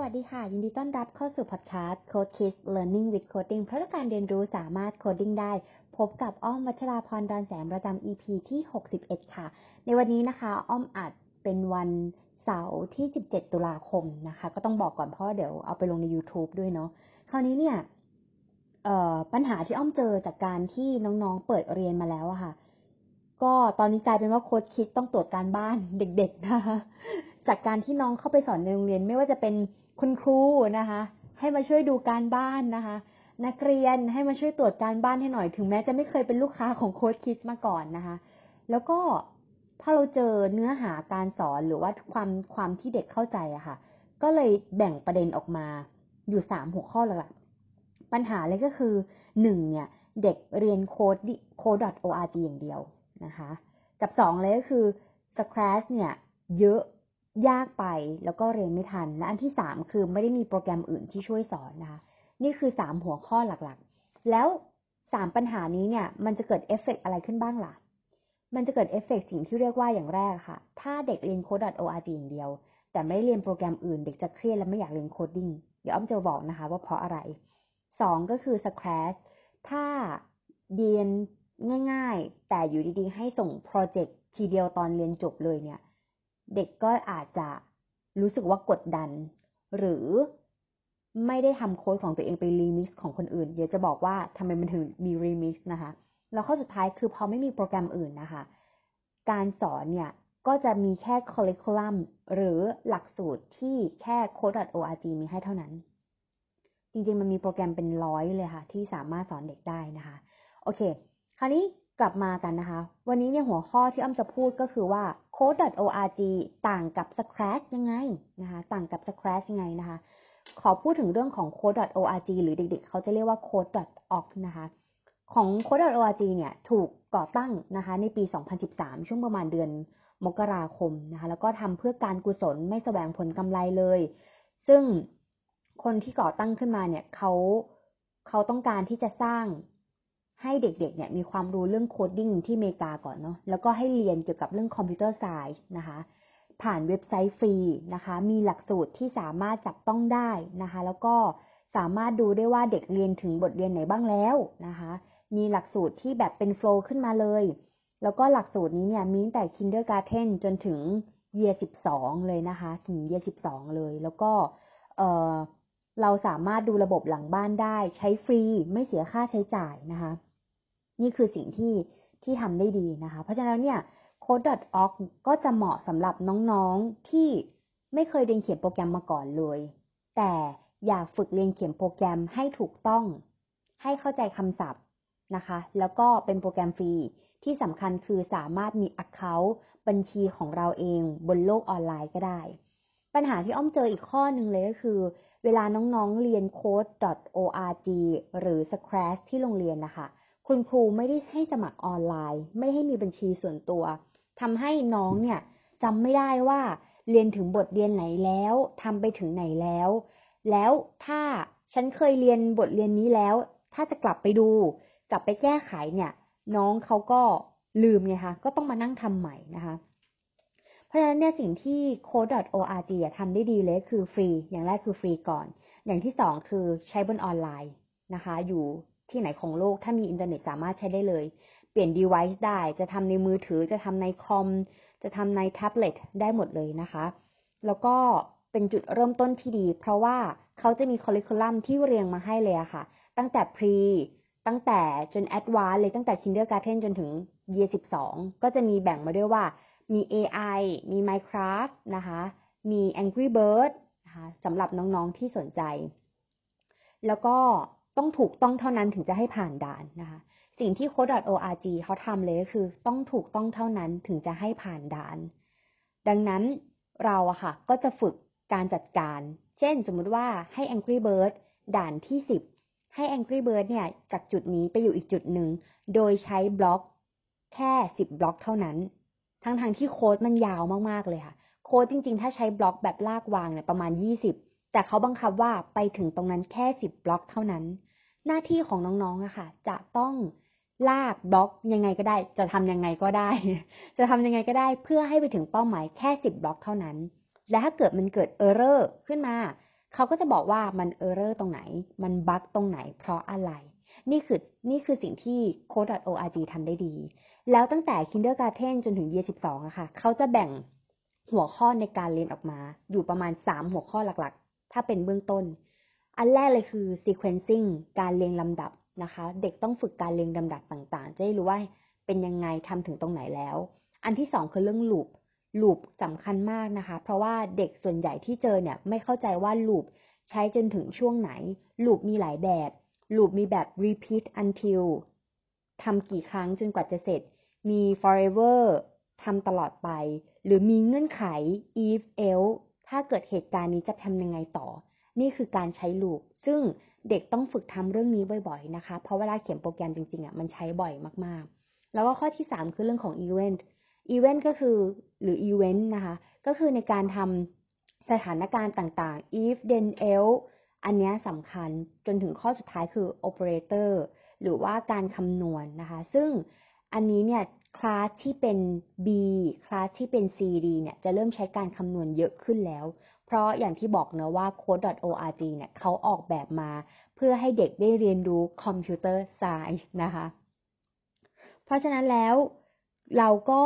วัสดีค่ะ ยินดีต้อนรับเข้าสู่พอดแคสต์ Code Kids Learning with Coding เพราะการเรียนรู้สามารถ coding ได้ พบกับอ้อมวัชราพรดอนแสงประจำ EP ที่ 61 ค่ะ ในวันนี้นะคะ อ้อมอัดเป็นวันเสาร์ที่ 17 ตุลาคมนะคะ ก็ต้องบอกก่อนเพราะเดี๋ยวเอาไปลงใน YouTube ด้วยเนาะคราวนี้เนี่ยปัญหาที่อ้อมเจอจากการที่น้องๆเปิดเรียนมาแล้วอะค่ะ ก็ตอนนี้กลายเป็นว่า Code Kids ต้องตรวจการบ้านเด็กๆนะคะจากการที่น้องเข้าไปสอนในโรงเรียนไม่ว่าจะเป็น คุณครูนะคะ ให้มาช่วยดูการบ้านนะคะ นักเรียนให้มาช่วยตรวจการบ้านให้หน่อยถึงแม้จะไม่เคยเป็นลูกค้าของโค้ชคิดมาก่อนนะคะ แล้วก็พอเราเจอเนื้อหาการสอนหรือว่าความความที่เด็กเข้าใจอะค่ะ ก็เลยแบ่งประเด็นออกมาอยู่สามหัวข้อหลักๆปัญหาเลยก็คือหนึ่งเนี่ยเด็กเรียนโค้ดโค้ด .org อย่างเดียวนะคะ กับสองเลยก็คือ Scratch เนี่ยเยอะ ยากไปแล้วก็เรียนไม่ทัน และอันที่สามคือไม่ได้มีโปรแกรมอื่นที่ช่วยสอนนะคะ นี่คือสามหัวข้อหลักๆ แล้วสามปัญหานี้เนี่ยมันจะเกิดเอฟเฟกอะไรขึ้นบ้างล่ะ มันจะเกิดเอฟเฟกสิ่งที่เรียกว่าอย่างแรกค่ะ ถ้าเด็กเรียนโค้ด .org อย่างเดียว แต่ไม่เรียนโปรแกรมอื่น เด็กจะเครียดและไม่อยากเรียน coding เดี๋ยวอ้อมจะบอกนะคะว่าเพราะอะไรสองก็คือ Scratch ถ้าเรียนง่าย ๆ แต่อยู่ดีๆ ให้ส่ง project ทีเดียวตอนเรียนจบเลยเนี่ย เด็กก็อาจจะรู้สึกว่ากดดัน หรือไม่ได้ทำโค้ดของตัวเองไปรีมิกซ์ของคนอื่น เดี๋ยวจะบอกว่าทำไมมันถึงมีรีมิกซ์นะคะ แล้วข้อสุดท้ายคือพอไม่มีโปรแกรมอื่นนะคะ การสอนเนี่ยก็จะมีแค่คอ r ริคูลัมหรือหลักสูตรที่แค่ code.org มีให้เท่านั้น จริงๆ มันมีโปรแกรมเป็นร้อยเลยค่ะ ที่สามารถสอนเด็กได้นะคะ โอเค คราวนี้กลับมากันนะคะ วันนี้เนี่ยหัวข้อที่อ้อมจะพูดก็คือว่า code.org ต่างกับ scratch ยังไงนะคะ ต่างกับ scratch ยังไงนะคะ ขอพูดถึงเรื่องของ code.org หรือเด็กๆ เขาจะเรียกว่า code.org นะคะ ของ code.org เนี่ย ถูกก่อตั้งนะคะ ในปี 2013 ช่วงประมาณเดือนมกราคมนะคะ แล้วก็ทำเพื่อการกุศลไม่แสวงผลกำไรเลย ซึ่งคนที่ก่อตั้งขึ้นมาเนี่ยเขาเขาต้องการที่จะสร้าง ให้เด็กๆเนี่ยมีความรู้เรื่อง coding ที่อเมริกาก่อนเนาะแล้วก็ให้เรียนเกี่ยวกับเรื่อง computer science นะคะผ่านเว็บไซต์ฟรีนะคะ มีหลักสูตรที่สามารถจับต้องได้นะคะ แล้วก็สามารถดูได้ว่าเด็กเรียนถึงบทเรียนไหนบ้างแล้วนะคะ มีหลักสูตรที่แบบเป็น flow ขึ้นมาเลย แล้วก็หลักสูตรนี้เนี่ยมีตั้งแต่ Kindergarten จนถึง Year 12เลยนะคะถึง Year 12เลย แล้วก็เเราสามารถดูระบบหลังบ้านได้ใช้ฟรีไม่เสียค่าใช้จ่ายนะคะ นี่คือสิ่งที่ที่ทำได้ดีนะคะ เพราะฉะนั้นเนี่ย code.org ก็จะเหมาะสำหรับน้องๆที่ไม่เคยเรียนเขียนโปรแกรมมาก่อนเลย แต่อยากฝึกเรียนเขียนโปรแกรมให้ถูกต้อง ให้เข้าใจคำศัพท์นะคะ แล้วก็เป็นโปรแกรมฟรี ที่สำคัญคือสามารถมี Account บัญชีของเราเองบนโลกออนไลน์ก็ได้ ปัญหาที่อ้อมเจออีกข้อหนึ่งเลยก็คือ เวลาน้องๆเรียน code.org หรือ Scratch ที่โรงเรียนนะคะ คุณครูไม่ได้ให้สมัครออนไลน์ ไม่ให้มีบัญชีส่วนตัวทำให้น้องเนี่ยจำไม่ได้ว่าเรียนถึงบทเรียนไหนแล้วทำไปถึงไหนแล้ว แล้วถ้าฉันเคยเรียนบทเรียนนี้แล้ว ถ้าจะกลับไปดู กลับไปแก้ไขเนี่ย น้องเขาก็ลืมไงคะก็ต้องมานั่งทำใหม่นะคะ เพราะฉะนั้นเนี่ยสิ่งที่ code.org ทำได้ดีเลยคือฟรี อย่างแรกคือฟรีก่อน อย่างที่สองคือใช้บนออนไลน์นะคะ อยู่ ที่ไหนของโลก ถ้ามีอินเทอร์เน็ตสามารถใช้ได้เลย เปลี่ยน device ได้ จะทำในมือถือ จะทำในคอม จะทำในแท็บเล็ตได้หมดเลยนะคะ แล้วก็เป็นจุดเริ่มต้นที่ดี เพราะว่าเขาจะมีคอริคูลัมที่เรียงมาให้เลยอะค่ะ ตั้งแต่ pre ตั้งแต่จน advanced เลยตั้งแต่ kindergarten จนถึง year 12 ก็จะมีแบ่งมาด้วยว่ามี AI มี Minecraft นะคะ มี Angry Bird นะคะสำหรับน้องๆที่สนใจ แล้วก็ ต้องถูกต้องเท่านั้นถึงจะให้ผ่านด่านนะคะ สิ่งที่ code.org เขาทำเลยก็คือ ต้องถูกต้องเท่านั้นถึงจะให้ผ่านด่าน ดังนั้นเราอะค่ะ ก็จะฝึกการจัดการ เช่น สมมุติว่าให้ Angry Bird ด่านที่ 10 ให้ Angry Bird เนี่ยจากจุดนี้ไปอยู่อีกจุดหนึ่ง โดยใช้บล็อกแค่ 10 บล็อกเท่านั้น ทั้งๆทที่โค้ดมันยาวมากๆเลยค่ะ โค้ดจริง ๆ ถ้าใช้บล็อกแบบลากวางเนี่ยประมาณ 20 แต่เขาบังคับว่าไปถึงตรงนั้นแค่ 10 บล็อกเท่านั้น หน้าที่ของน้องๆอะค่ะ จะต้องลากบล็อกยังไงก็ได้ จะทำยังไงก็ได้ จะทำยังไงก็ได้เพื่อให้ไปถึงเป้าหมายแค่สิบบล็อกเท่านั้น และถ้าเกิดมันเกิด error ขึ้นมา เขาก็จะบอกว่ามัน error ตรงไหน มัน bug ตรงไหน เพราะอะไร นี่คือนี่คือสิ่งที่ code.org ทำได้ดี แล้วตั้งแต่ kindergarten จนถึง year 12อะค่ะ เขาจะแบ่งหัวข้อในการเรียนออกมา อยู่ประมาณ 3 หัวข้อหลักๆ ถ้าเป็นเบื้องต้น อันแรกเลยคือ sequencing การเรียงลำดับนะคะ เด็กต้องฝึกการเรียงลำดับต่างๆ จะได้รู้ว่าเป็นยังไงทำถึงตรงไหนแล้ว อันที่สองคือเรื่อง loop ลูปสำคัญมากนะคะ เพราะว่าเด็กส่วนใหญ่ที่เจอเนี่ยไม่เข้าใจว่าลูปใช้จนถึงช่วงไหนลูปมีหลายแบบลูปมีแบบ repeat until ทำกี่ครั้งจนกว่าจะเสร็จ มี forever ทำตลอดไป หรือมีเงื่อนไข if else ถ้าเกิดเหตุการณ์นี้จะทำยังไงต่อ นี่คือการใช้ loop ซึ่งเด็กต้องฝึกทำเรื่องนี้บ่อยๆนะคะ เพราะเวลาเขียนโปรแกรมจริงๆอะมันใช้บ่อยมากๆ แล้วก็ข้อที่ 3 คือเรื่องของ event event ก็คือหรืออีเวนต์นะคะ ก็คือในการทำสถานการณ์ต่างๆ if then else อันนี้สำคัญจนถึงข้อสุดท้ายคือ operator หรือว่าการคำนวณนะคะ ซึ่งอันนี้เนี่ยคลาสที่เป็น B คลาสที่เป็น CD เนี่ยจะเริ่มใช้การคำนวณเยอะขึ้นแล้ว เพราะอย่างที่บอกเนะว่า code.org เนี่ยเขาออกแบบมา เพื่อให้เด็กได้เรียนรู้คอมพิวเตอร์ไซน์นะคะ เพราะฉะนั้นแล้วเราก็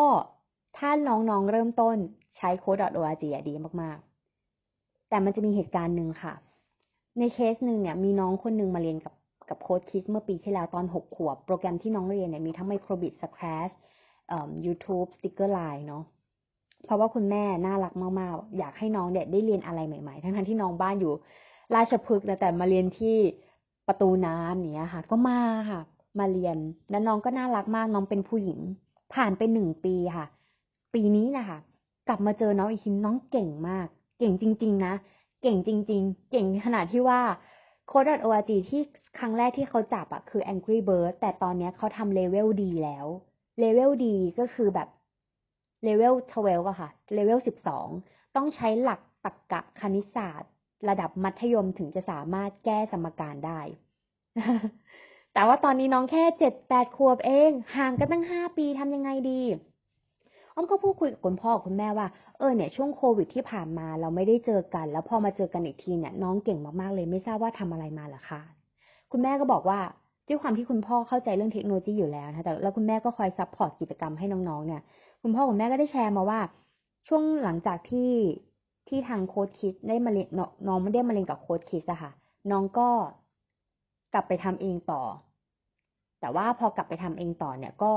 ถ้าน้องๆเริ่มต้นใช้ code.org ดีมากๆ แต่มันจะมีเหตุการณ์หนึ่งค่ะ ในเคสหนึ่งเนี่ยมีน้องคนหนึ่งมาเรียนกับกับโค้ดคิดเมื่อปีที่แล้วตอนหกขวบ โปรแกรมที่น้องเรียนเนี่ยมีทั้ง Microbit Scratch เอ่อ YouTube Sticker Line เนาะ เพราะว่าคุณแม่น่ารักมากๆ อยากให้น้องเด็ดได้เรียนอะไรใหม่ ๆ ทั้งๆที่น้องบ้านอยู่ ราชพฤกษ์นะแต่มาเรียนที่ประตูน้ำเนี้ยค่ะ ก็มาค่ะ มาเรียนแล้วน้องก็น่ารักมาก น้องเป็นผู้หญิง ผ่านไปหนึ่งปีค่ะ ปีนี้นะคะกลับมาเจอน้องอีกทีน้องเก่งมาก เก่งจริง ๆ นะเก่งจริง ๆ เก่งขนาดที่ว่า code.org ที่ครั้งแรกที่เขาจับอะคือ Angry Bird แต่ตอนนี้เขาทำเลเวลดีแล้ว level D ก็คือแบบ เลเวล12อะค่ะ เลเวล12 ต้องใช้หลักตรรกะคณิตศาสตร์ ระดับมัธยมถึงจะสามารถแก้สมการได้ แต่ว่าตอนนี้น้องแค่เจ็ดแปดขวบเอง ห่างกันตั้งห้าปีทำยังไงดีอ้อมก็พูดคุยกับคุณพ่อคุณแม่ว่า เออเนี่ยช่วงโควิดที่ผ่านมาเราไม่ได้เจอกัน แล้วพอมาเจอกันอีกทีเนี่ยน้องเก่งมากๆเลยไม่ทราบว่าทำอะไรมาหรอคะคุณแม่ก็บอกว่าด้วยความที่คุณพ่อเข้าใจเรื่องเทคโนโลยีอยู่แล้วนะแต่แล้วคุณแม่ก็คอย support กิจกรรมให้น้องๆเนี่ย คุณพ่อคุณแม่ก็ได้แชร์มาว่า ช่วงหลังจากที่ที่ทาง Code Kids ได้มาเรียนน้องไม่ได้มาเรียนกับ Code Kids อะค่ะ น้องก็กลับไปทำเองต่อ แต่ว่าพอกลับไปทำเองต่อเนี่ยก็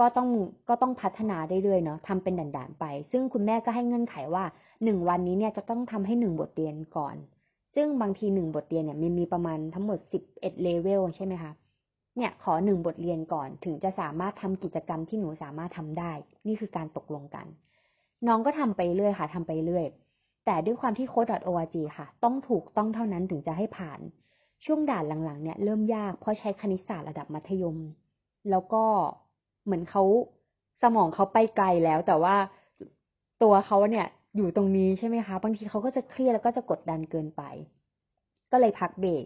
ก็ต้องก็ต้องพัฒนาเรื่อยๆเนาะทำเป็นด่านๆไป ซึ่งคุณแม่ก็ให้เงื่อนไขว่าหนึ่งวันนี้เนี่ยจะต้องทำให้หนึ่งบทเรียนก่อน ซึ่งบางทีหนึ่งบทเรียนเนี่ยมันมีประมาณทั้งหมดสิบเอ็ดเลเวลใช่ไหมคะ เนี่ยขอหนึ่งบทเรียนก่อนถึงจะสามารถทำกิจกรรมที่หนูสามารถทำได้ นี่คือการตกลงกัน น้องก็ทำไปเรื่อยค่ะทำไปเรื่อย แต่ด้วยความที่ code.org ค่ะ ต้องถูกต้องเท่านั้นถึงจะให้ผ่าน ช่วงด่านหลังๆเนี่ยเริ่มยากเพราะใช้คณิตศาสตร์ระดับมัธยม แล้วก็เหมือนเขาสมองเขาไปไกลแล้ว แต่ว่าตัวเขาเนี่ยอยู่ตรงนี้ใช่ไหมคะ บางทีเขาก็จะเครียดแล้วก็จะกดดันเกินไป ก็เลยพักเบรก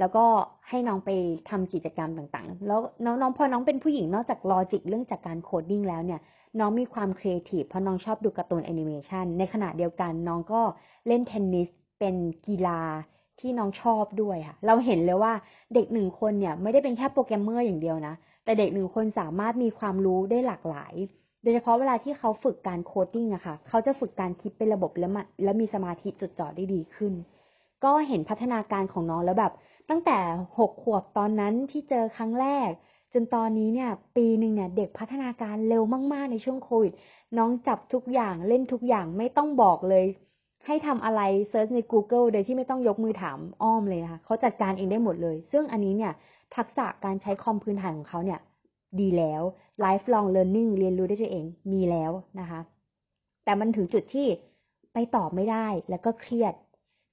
แล้วก็ให้น้องไปทำกิจกรรมต่างๆ แล้วน้องพอน้องเป็นผู้หญิงนอกจาก logic เรื่องจากการ coding แล้วเนี่ย น้องมีความครีเอทีฟเพราะน้องชอบดูการ์ตูนแอนิเมชันในขณะเดียวกันน้องก็เล่นเทนนิสเป็นกีฬาที่น้องชอบด้วยค่ะ เราเห็นเลยว่าเด็กหนึ่งคนเนี่ยไม่ได้เป็นแค่โปรแกรมเมอร์อย่างเดียวนะ แต่เด็กหนึ่งคนสามารถมีความรู้ได้หลากหลาย โดยเฉพาะเวลาที่เขาฝึกการ coding อะค่ะ เขาจะฝึกการคิดเป็นระบบแล้วและมีสมาธิจดจ่อได้ดีขึ้น ก็เห็นพัฒนาการของน้องแล้วแบบ ตั้งแต่หกขวบตอนนั้นที่เจอครั้งแรก จนตอนนี้เนี่ย ปีหนึ่งเนี่ยเด็กพัฒนาการเร็วมาก ๆ ในช่วงโควิด น้องจับทุกอย่างเล่นทุกอย่างไม่ต้องบอกเลย ให้ทำอะไร search ใน Google โดยที่ไม่ต้องยกมือถามอ้อมเลยนะคะเขาจัดการเองได้หมดเลย ซึ่งอันนี้เนี่ย ทักษะการใช้คอมพื้นฐานของเขาเนี่ยดีแล้ว lifelong learning เรียนรู้ได้ตัวเองมีแล้วนะคะ แต่มันถึงจุดที่ไปตอบไม่ได้แล้วก็เครียด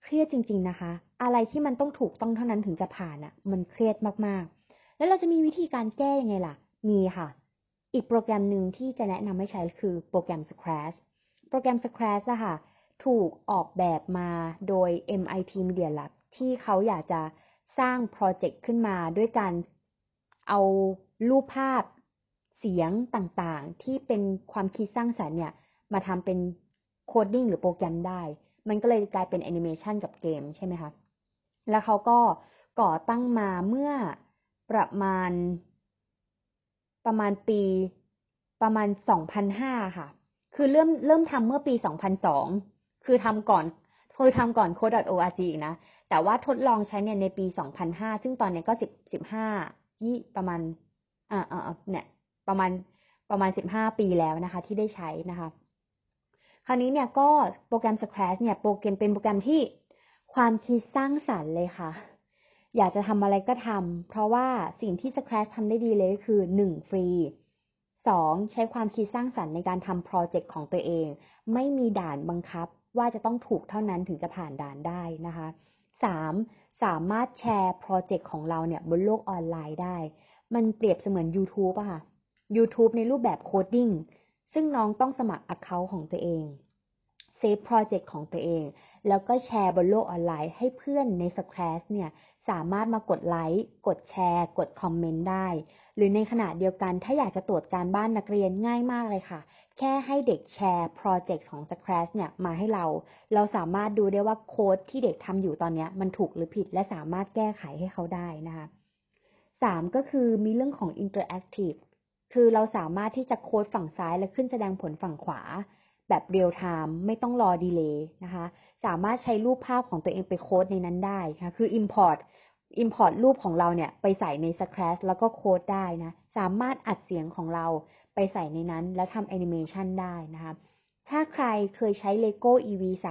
เครียดจริง ๆนะคะ อะไรที่มันต้องถูกต้องเท่านั้นถึงจะผ่านอะ่ะ มันเครียดมากๆ แล้วเราจะมีวิธีการแก้ยังไงล่ะ มีค่ะ อีกโปรแกรมหนึ่งที่จะแนะนำให้ใช้คือโปรแกรม Scratch โปรแกรม Scratch อะค่ะ ถูกออกแบบมาโดย MIT Media Lab ที่เขาอยากจะสร้าง project ขึ้นมาด้วยการเอารูปภาพเสียงต่างๆ ที่เป็นความคิดสร้างสรรค์เนี่ย มาทำเป็น coding หรือโปรแกรมได้ มันก็เลยกลายเป็นแอนิเมชันกับเกมใช่ไหมคะ แล้วเขาก็ก่อตั้งมาเมื่อประมาณ ประมาณปี ประมาณ 2005 ค่ะ คือเริ่มเริ่มทำเมื่อปี 2002 คือทำก่อนเคยทำก่อน code.org อีกนะ แต่ว่าทดลองใช้เนี่ยในปี 2005 ซึ่งตอนนี้ก็ 10 15ยี่ประมาณ อ่าอ่าเนี่ย ประมาณประมาณ 15 ปีแล้วนะคะ ที่ได้ใช้นะคะ คราวนี้เนี่ยก็โปรแกรม Scratch เนี่ยโปรแกรมเป็นโปรแกรมที่ความคิดสร้างสรรค์เลยค่ะ อยากจะทำอะไรก็ทำเพราะว่าสิ่งที่ Scratch ทำได้ดีเลยก็คือหนึ่งฟรีสองใช้ความคิดสร้างสรรค์ในการทำโปรเจกต์ของตัวเอง ไม่มีด่านบังคับว่าจะต้องถูกเท่านั้นถึงจะผ่านด่านได้นะคะสามสามารถแชร์โปรเจกต์ของเราเนี่ยบนโลกออนไลน์ได้ มันเปรียบเสมือน YouTube อะค่ะ YouTube ในรูปแบบ coding ซึ่งน้องต้องสมัคร Account ของตัวเองเซฟโปรเจกต์ของตัวเอง แล้วก็แชร์บนโลกออนไลน์ให้เพื่อนใน Scratch เนี่ยสามารถมากดไลค์ กดแชร์ กด comment ได้ หรือในขณะเดียวกันถ้าอยากจะตรวจการบ้านนักเรียนง่ายมากเลยค่ะ แค่ให้เด็กแชร์โปรเจกต์ของ Scratch เนี่ยมาให้เรา เราสามารถดูได้ว่าโค้ดที่เด็กทำอยู่ตอนนี้มันถูกหรือผิด และสามารถแก้ไขให้เขาได้นะคะสามก็คือมีเรื่องของ interactive คือเราสามารถที่จะโค้ดฝั่งซ้ายและขึ้นแสดงผลฝั่งขวา แบบ real time ไม่ต้องรอ delay นะคะ สามารถใช้รูปภาพของตัวเองไปโค้ดในนั้นได้ค่ะคือ Import Import รูปของเราเนี่ยไปใส่ใน Scratch แล้วก็โค้ดได้นะ สามารถอัดเสียงของเราไปใส่ในนั้น แล้วทำแอนิเมชันได้นะคะถ้าใครเคยใช้ Lego EV3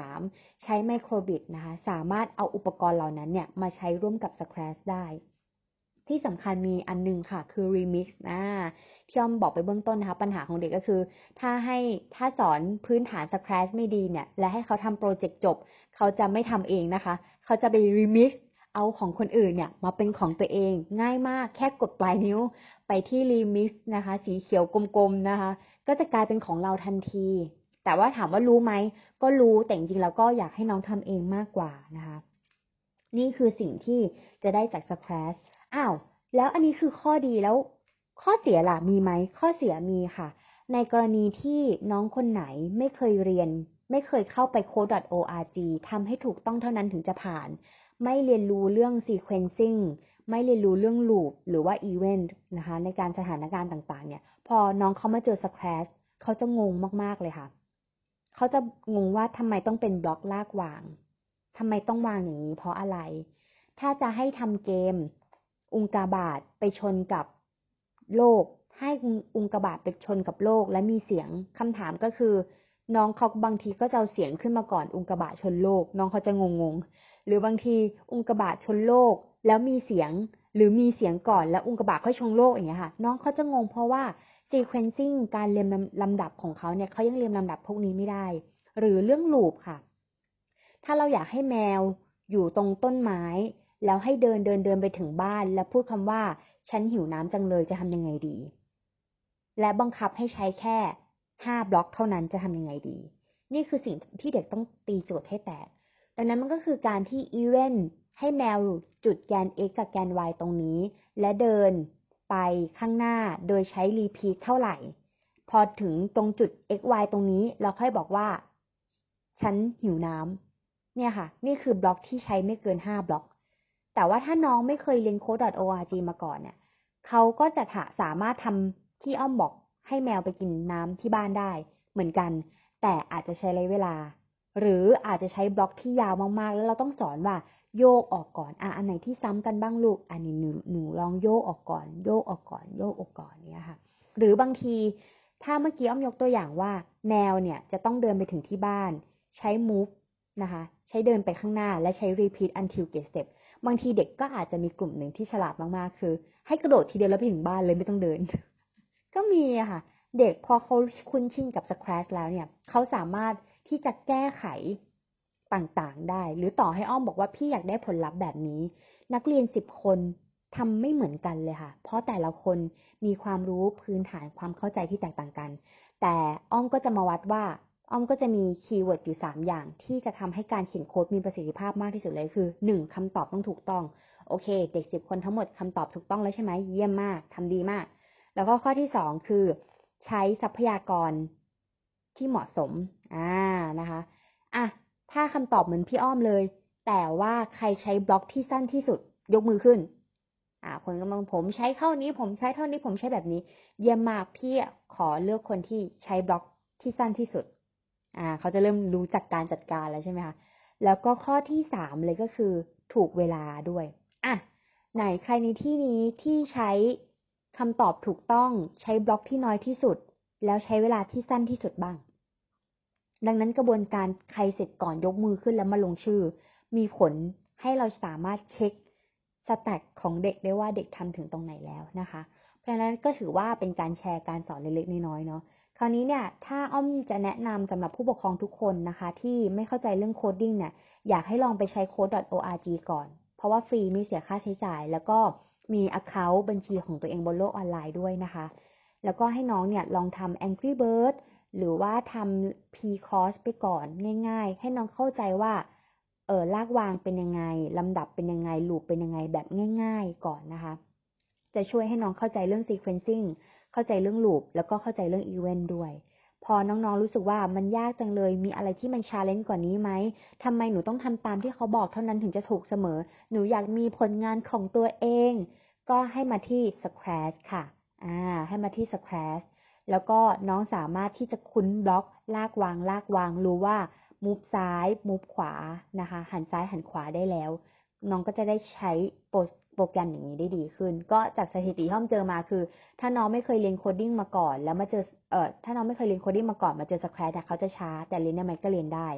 ใช้ Microbit นะคะ สามารถเอาอุปกรณ์เหล่านั้นเนี่ยมาใช้ร่วมกับ Scratch ได้ ที่สำคัญมีอันนึงค่ะ คือ remix นะที่อมบอกไปเบื้องต้นนะคะ ปัญหาของเด็กก็คือ ถ้าให้ถ้าสอนพื้นฐาน Scratch ไม่ดีเนี่ย และให้เขาทำโปรเจกต์จบ เขาจะไม่ทำเองนะคะ เขาจะไป remix เอาของคนอื่นเนี่ย มาเป็นของตัวเองง่ายมากแค่กดปลายนิ้วไปที่ remix นะคะ สีเขียวกลมๆนะคะ ก็จะกลายเป็นของเราทันที แต่ว่าถามว่ารู้ไหมก็รู้แต่จริงๆแล้วก็อยากให้น้องทำเองมากกว่านะคะ นี่คือสิ่งที่จะได้จาก Scratch อ้าว แล้วอันนี้คือข้อดีแล้ว ข้อเสียล่ะมีไหม ข้อเสียมีค่ะ ในกรณีที่น้องคนไหนไม่เคยเรียน ไม่เคยเข้าไป code.org ทำให้ถูกต้องเท่านั้นถึงจะผ่าน ไม่เรียนรู้เรื่อง sequencing ไม่เรียนรู้เรื่อง loop หรือว่า event นะคะ ในการสถานการณ์ต่างๆ เนี่ย พอน้องเขามาเจอ scratch เขาจะงงมากๆเลยค่ะเขาจะงงว่าทำไมต้องเป็นบล็อกลากวางทำไมต้องวางอย่างนี้เพราะอะไร ถ้าจะให้ทำเกม อุงกาบาตไปชนกับโลก ให้อุงกาบาตไปชนกับโลก และมีเสียงคำถามก็คือ น้องเขาบางทีก็จะเอาเสียงขึ้นมาก่อนอุงกาบาตชนโลก น้องเขาจะงงงหรือบางทีอุงกาบาตชนโลก แล้วมีเสียงหรือมีเสียงก่อนแล้วอุงกาบาตค่อยชนโลกอย่างเงี้ยค่ะ น้องเขาจะงงเพราะว่า sequencing การเรียงลำดับของเขาเนี่ยเขายังเรียงลำดับพวกนี้ไม่ได้ หรือเรื่องลูปค่ะ ถ้าเราอยากให้แมวอยู่ตรงต้นไม้ แล้วให้เดินเดินเดินไปถึงบ้าน แล้วพูดคำว่า ฉันหิวน้ำจังเลยจะทำยังไงดี และบังคับให้ใช้แค่ห้าบล็อกเท่านั้นจะทำยังไงดี นี่คือสิ่งที่เด็กต้องตีโจทย์ให้แตก ดังนั้นมันก็คือการที่อีเวนให้แมวจุดแกน x กับแกน y ตรงนี้ และเดินไปข้างหน้าโดยใช้ repeat เท่าไหร่ พอถึงตรงจุด x y ตรงนี้ เราค่อยบอกว่า ฉันหิวน้ำเนี่ยค่ะ นี่คือบล็อกที่ใช้ไม่เกินห้าบล็อก แต่ว่าถ้าน้องไม่เคยเรียน code.org มาก่อนเนี่ยเขาก็จะสามารถทำที่อ้อมบอกให้แมวไปกินน้ำที่บ้านได้เหมือนกัน แต่อาจจะใช้ระยะเวลา หรืออาจจะใช้บล็อกที่ยาวมากๆ แล้วเราต้องสอนว่าโยกออกก่อน อะ อันไหนที่ซ้ำกันบ้างลูก อันนี้หนูหนูลองโยกออกก่อน โยกออกก่อน โยกออกก่อนเนี่ยค่ะ หรือบางทีถ้าเมื่อกี้อ้อมยกตัวอย่างว่า แมวเนี่ยจะต้องเดินไปถึงที่บ้าน ใช้ move นะคะ ใช้เดินไปข้างหน้าและใช้ repeat until get step บางทีเด็กก็อาจจะมีกลุ่มหนึ่งที่ฉลาดมากๆ คือ ให้กระโดดทีเดียวแล้วไปถึงบ้านเลยไม่ต้องเดิน ก็มีอะค่ะ เด็กพอเขาคุ้นชินกับ Scratch แล้วเนี่ยเขาสามารถที่จะแก้ไขต่างๆ ได้ หรือต่อให้อ้อมบอกว่าพี่อยากได้ผลลัพธ์แบบนี้ นักเรียนสิบคนทำไม่เหมือนกันเลยค่ะ เพราะแต่ละคนมีความรู้พื้นฐานความเข้าใจที่แตกต่างกัน แต่อ้อมก็จะมาวัดว่า อ้อมก็จะมี keyword อยู่สามอย่าง ที่จะทำให้การเขียนโค้ดมีประสิทธิภาพมากที่สุดเลยคือหนึ่งคำตอบต้องถูกต้อง โอเค เด็กสิบคนทั้งหมดคำตอบถูกต้องแล้วใช่ไหมเยี่ยมมากทำดีมาก แล้วก็ข้อที่สองคือ ใช้ทรัพยากรที่เหมาะสมอ่านะคะอะถ้าคำตอบเหมือนพี่อ้อมเลย แต่ว่าใครใช้บล็อกที่สั้นที่สุดยกมือขึ้น อ่า คนกำลังผมใช้เท่านี้ ผมใช้เท่านี้ผมใช้แบบนี้ เยี่ยมมากพี่ขอเลือกคนที่ใช้บล็อกที่สั้นที่สุด อ่าเขาจะเริ่มรู้จักการจัดการแล้วใช่ไหมคะแล้วก็ข้อที่สามเลยก็คือถูกเวลาด้วยอะไหนใครในที่นี้ที่ใช้คำตอบถูกต้องใช้บล็อกที่น้อยที่สุด แล้วใช้เวลาที่สั้นที่สุดบ้าง ดังนั้นกระบวนการใครเสร็จก่อนยกมือขึ้นแล้วมาลงชื่อ มีผลให้เราสามารถเช็ค stack ของเด็กได้ว่าเด็กทำถึงตรงไหนแล้วนะคะ เพราะฉะนั้นก็ถือว่าเป็นการแชร์การสอนเล็กๆน้อยๆเนาะ คราวนี้เนี่ยถ้าอ้อมจะแนะนำสำหรับผู้ปกครองทุกคนนะคะ ที่ไม่เข้าใจเรื่อง coding เนี่ยอยากให้ลองไปใช้ code.org ก่อน เพราะว่าฟรีไม่เสียค่าใช้จ่าย แล้วก็มี Account บัญชีของตัวเองบนโลกออนไลน์ด้วยนะคะ แล้วก็ให้น้องเนี่ยลองทำ Angry Bird หรือว่าทำ P course ไปก่อนง่าย ๆ ให้น้องเข้าใจว่าเออลากวางเป็นยังไงลำดับเป็นยังไงลูปเป็นยังไงแบบง่าย ๆ ก่อนนะคะ จะช่วยให้น้องเข้าใจเรื่อง sequencing เข้าใจเรื่องลูปแล้วก็เข้าใจเรื่อง event ด้วย พอน้องๆรู้สึกว่ามันยากจังเลย มีอะไรที่มันชาเลนจ์กว่านี้ไหมทำไมหนูต้องทำตามที่เขาบอกเท่านั้นถึงจะถูกเสมอ หนูอยากมีผลงานของตัวเอง ก็ให้มาที่ Scratch ค่ะ อ่า ให้มาที่ Scratch แล้วก็น้องสามารถที่จะคุ้นบล็อก ลากวาง ลากวาง รู้ว่า move ซ้าย move ขวานะคะ หันซ้ายหันขวาได้แล้ว น้องก็จะได้ใช้ โปรแกรมอย่างนี้ได้ดีขึ้น ก็จากสถิติที่อ้อมเจอมาคือ ถ้าน้องไม่เคยเรียน coding มาก่อน แล้วมาเจอเอ่อถ้าน้องไม่เคยเรียน coding มาก่อนมาเจอ Scratch เขาจะช้า แต่เรียนได้ไหมก็เรียนได้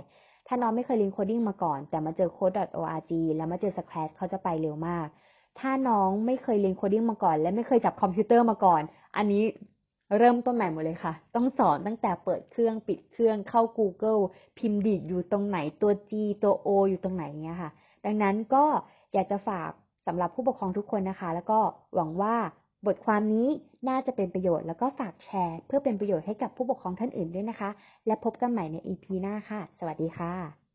ถ้าน้องไม่เคยเรียน coding มาก่อน แต่มาเจอ code.org แล้วมาเจอ Scratch เขาจะไปเร็วมาก ถ้าน้องไม่เคยเรียน coding มาก่อน และไม่เคยจับคอมพิวเตอร์มาก่อน อันนี้เริ่มต้นใหม่หมดเลยค่ะ ต้องสอนตั้งแต่เปิดเครื่องปิดเครื่องเข้า Google พิมพ์ดีดอยู่ตรงไหนตัว G ตัว O อยู่ตรงไหนเงี้ยค่ะ ดังนั้นก็อยากจะฝาก สำหรับผู้ปกครองทุกคนนะคะ แล้วก็หวังว่าบทความนี้น่าจะเป็นประโยชน์แล้วก็ฝากแชร์ เพื่อเป็นประโยชน์ให้กับผู้ปกครองท่านอื่นด้วยนะคะ และพบกันใหม่ใน EP หน้าค่ะ สวัสดีค่ะ